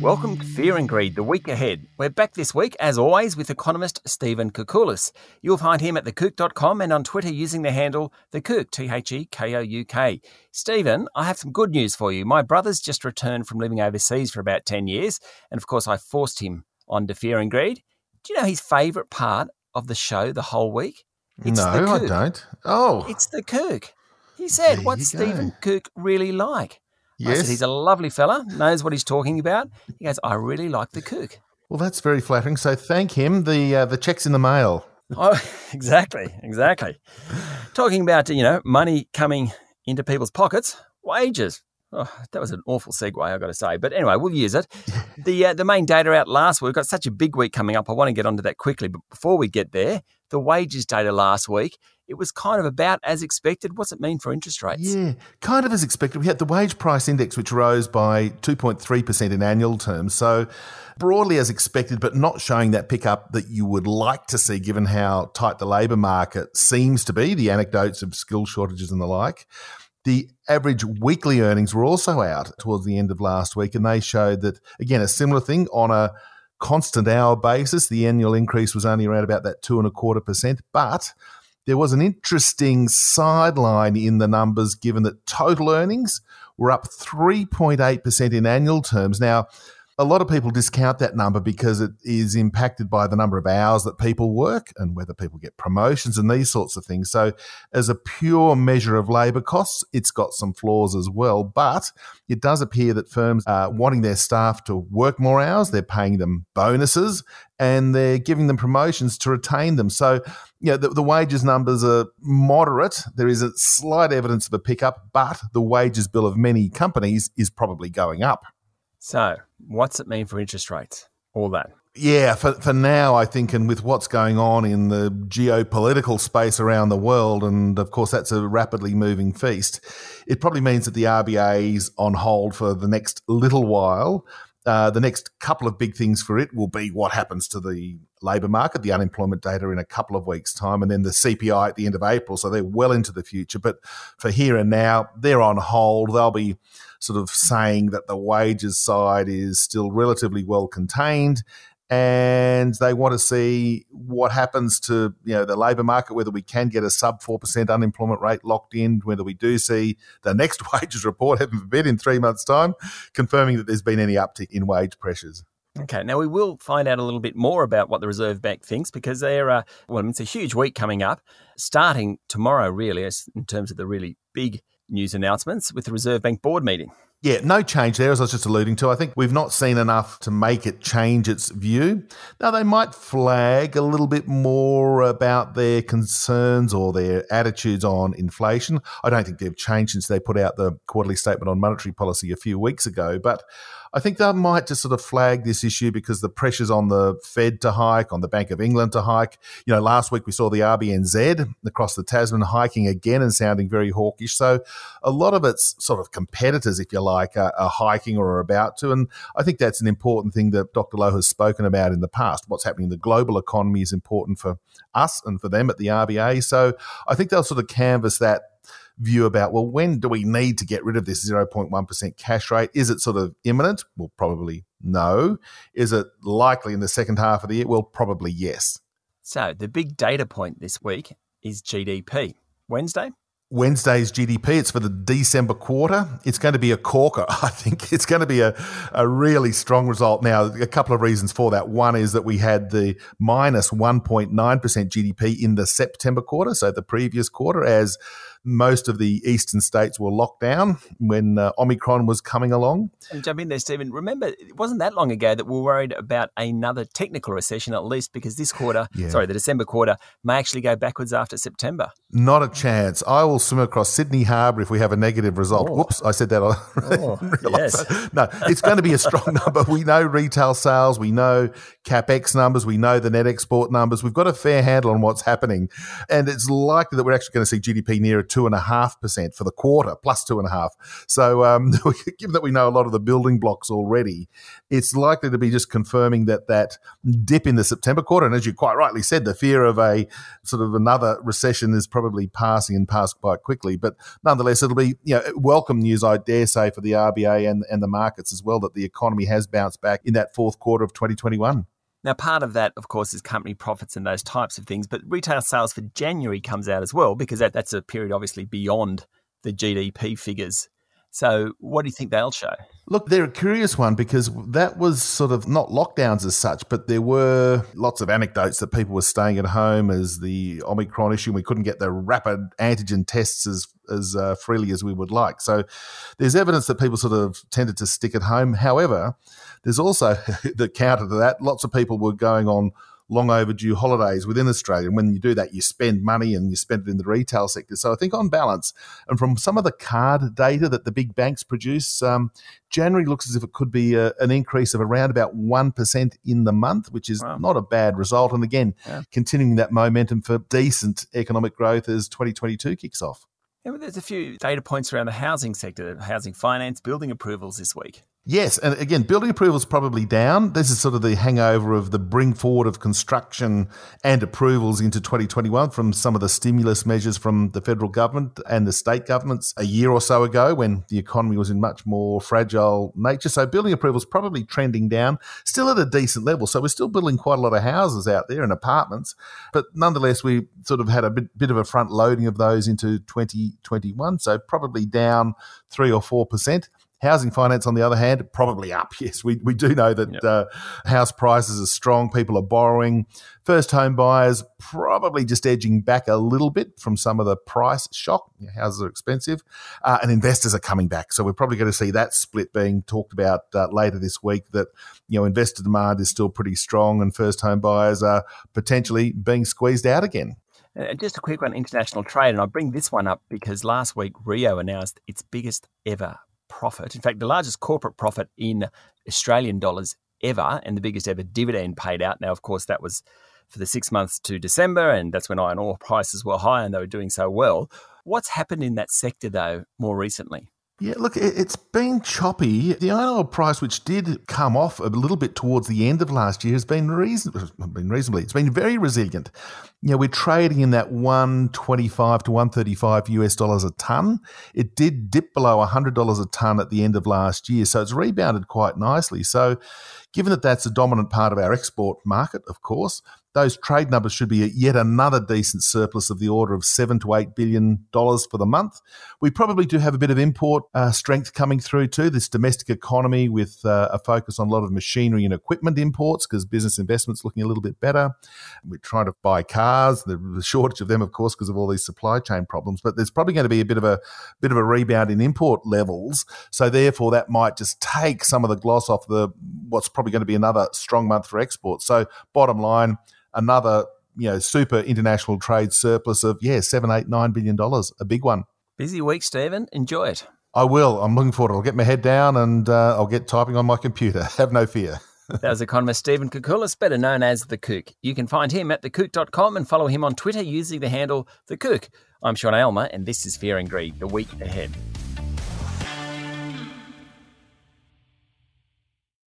Welcome to Fear and Greed, the week ahead. We're back this week, as always, with economist Stephen Koukoulas. You'll find him at thekouk.com and on Twitter using the handle thekouk, T-H-E-K-O-U-K. Stephen, I have some good news for you. My brother's just returned from living overseas for about 10 years, and of course I forced him onto Fear and Greed. Do you know his favourite part of the show the whole week? It's no, I don't. Oh. It's the Kouk. He said, There what's Stephen go. Kouk really like? I Yes. said, he's a lovely fella, knows what he's talking about. He goes, I really like the Kouk. well, that's very flattering. So thank him. The uh, the check's in the mail. Oh, exactly, exactly. Talking about you know money coming into people's pockets, wages. Oh, that was an awful segue, I've got to say. But anyway, we'll use it. The uh, the main data out last week. We've got such a big week coming up. I want to get onto that quickly. But before we get there, the wages data last week, it was kind of about as expected. What's it mean for interest rates? Yeah, kind of as expected. We had the wage price index, which rose by 2.3% in annual terms. So, broadly as expected, but not showing that pickup that you would like to see given how tight the labour market seems to be, the anecdotes of skill shortages and the like. The average weekly earnings were also out towards the end of last week, and they showed that, again, a similar thing on a constant hour basis. The annual increase was only around about that two and a quarter percent, but there was an interesting sideline in the numbers given that total earnings were up 3.8% in annual terms. Now, a lot of people discount that number because it is impacted by the number of hours that people work and whether people get promotions and these sorts of things. So, as a pure measure of labour costs, it's got some flaws as well. But it does appear that firms are wanting their staff to work more hours, they're paying them bonuses, and they're giving them promotions to retain them. So, you know, the, the wages numbers are moderate. There is a slight evidence of a pickup, but the wages bill of many companies is probably going up. So, what's it mean for interest rates? All that. Yeah, for, for now, I think, and with what's going on in the geopolitical space around the world, and of course, that's a rapidly moving feast, it probably means that the RBA's on hold for the next little while. Uh, the next couple of big things for it will be what happens to the labour market, the unemployment data in a couple of weeks' time, and then the CPI at the end of April. So they're well into the future. But for here and now, they're on hold. They'll be sort of saying that the wages side is still relatively well contained and they want to see what happens to you know the labour market, whether we can get a sub four percent unemployment rate locked in, whether we do see the next wages report, heaven forbid, in three months' time, confirming that there's been any uptick in wage pressures. Okay, now we will find out a little bit more about what the Reserve Bank thinks because they're, uh, well, it's a huge week coming up, starting tomorrow, really, in terms of the really big news announcements with the Reserve Bank board meeting. Yeah, no change there, as I was just alluding to. I think we've not seen enough to make it change its view. Now, they might flag a little bit more about their concerns or their attitudes on inflation. I don't think they've changed since they put out the quarterly statement on monetary policy a few weeks ago, but I think they might just sort of flag this issue because the pressures on the Fed to hike, on the Bank of England to hike. You know, last week we saw the RBNZ across the Tasman hiking again and sounding very hawkish. So a lot of its sort of competitors, if you like, are, are hiking or are about to. And I think that's an important thing that Dr. Lowe has spoken about in the past. What's happening in the global economy is important for us and for them at the RBA. So I think they'll sort of canvass that view about well when do we need to get rid of this 0.1% cash rate is it sort of imminent well probably no is it likely in the second half of the year well probably yes So the big data point this week is GDP. Wednesday? Wednesday's GDP. It's for the December quarter. It's going to be a corker. I think it's going to be a, a really strong result. Now, a couple of reasons for that. One is that we had the minus 1.9% GDP in the September quarter, so the previous quarter, as most of the eastern states were locked down when uh, Omicron was coming along. And jump in there, Stephen. Remember, it wasn't that long ago that we were worried about another technical recession, at least because this quarter, Yeah. sorry, the December quarter, may actually go backwards after September. Not a chance. I will swim across Sydney Harbour if we have a negative result. Oh. Whoops, I said that. I Oh, yes. that. No, it's going to be a strong number. We know retail sales, we know capex numbers, we know the net export numbers. We've got a fair handle on what's happening, and it's likely that we're actually going to see GDP nearer two and a half percent for the quarter, plus two and a half. So, um, given that we know a lot of the building blocks already, it's likely to be just confirming that that dip in the September quarter, and as you quite rightly said, the fear of a sort of another recession is probably passing and passed quite quickly. But nonetheless, it'll be you know welcome news, I dare say, for the RBA and and the markets as well that the economy has bounced back in that fourth quarter of 2021. Now, part of that, of course, is company profits and those types of things, but retail sales for January comes out as well because that, that's a period obviously beyond the GDP figures. So, what do you think they'll show? Look, they're a curious one because that was sort of not lockdowns as such, but there were lots of anecdotes that people were staying at home as the Omicron issue. We couldn't get the rapid antigen tests as as uh, freely as we would like. So, there's evidence that people sort of tended to stick at home. However, there's also the counter to that. Lots of people were going on long overdue holidays within Australia. And when you do that, you spend money and you spend it in the retail sector. So I think on balance, and from some of the card data that the big banks produce, um, January looks as if it could be a, an increase of around about 1% in the month, which is wow. not a bad result. And again, yeah. continuing that momentum for decent economic growth as 2022 kicks off. Yeah, there's a few data points around the housing sector, housing finance, building approvals this week. Yes, and again, building approvals probably down. This is sort of the hangover of the bring forward of construction and approvals into 2021 from some of the stimulus measures from the federal government and the state governments a year or so ago when the economy was in much more fragile nature. So building approvals probably trending down, still at a decent level. So we're still building quite a lot of houses out there and apartments, but nonetheless, we sort of had a bit, bit of a front loading of those into 2021. So probably down three or four percent. Housing finance, on the other hand, probably up. Yes, we, we do know that yep. uh, house prices are strong. People are borrowing. First home buyers probably just edging back a little bit from some of the price shock. Houses are expensive. Uh, and investors are coming back. So we're probably going to see that split being talked about uh, later this week that, you know, investor demand is still pretty strong and first home buyers are potentially being squeezed out again. Uh, just a quick one international trade. And I bring this one up because last week Rio announced its biggest ever profit. In fact, the largest corporate profit in Australian dollars ever and the biggest ever dividend paid out. Now, of course, that was for the six months to December, and that's when iron ore prices were high and they were doing so well. What's happened in that sector, though, more recently? Yeah, look, it's been choppy. The iron ore price, which did come off a little bit towards the end of last year, has been reasonably, been reasonably. It's been very resilient. You know, we're trading in that 125 to 135 US dollars a ton. It did dip below $100 a ton at the end of last year, so it's rebounded quite nicely. So, given that that's a dominant part of our export market, of course, those trade numbers should be yet another decent surplus of the order of seven to eight billion dollars for the month. We probably do have a bit of import uh, strength coming through too. This domestic economy with uh, a focus on a lot of machinery and equipment imports because business investment's looking a little bit better. We're trying to buy cars, the shortage of them, of course, because of all these supply chain problems. But there's probably going to be a bit of a bit of a rebound in import levels. So therefore, that might just take some of the gloss off the what's probably going to be another strong month for exports. So bottom line another you know super international trade surplus of yeah seven eight nine billion dollars a big one. Busy week stephen. Enjoy it. I will. I'm looking forward i'll get my head down and uh, i'll get typing on my computer. Have no fear. That was economist Stephen Koukoulas, better known as The Kouk. You can find him at thekouk.com and follow him on Twitter using the handle The Kouk. I'm Sean Aylmer, and this is Fear and Greed, the week ahead.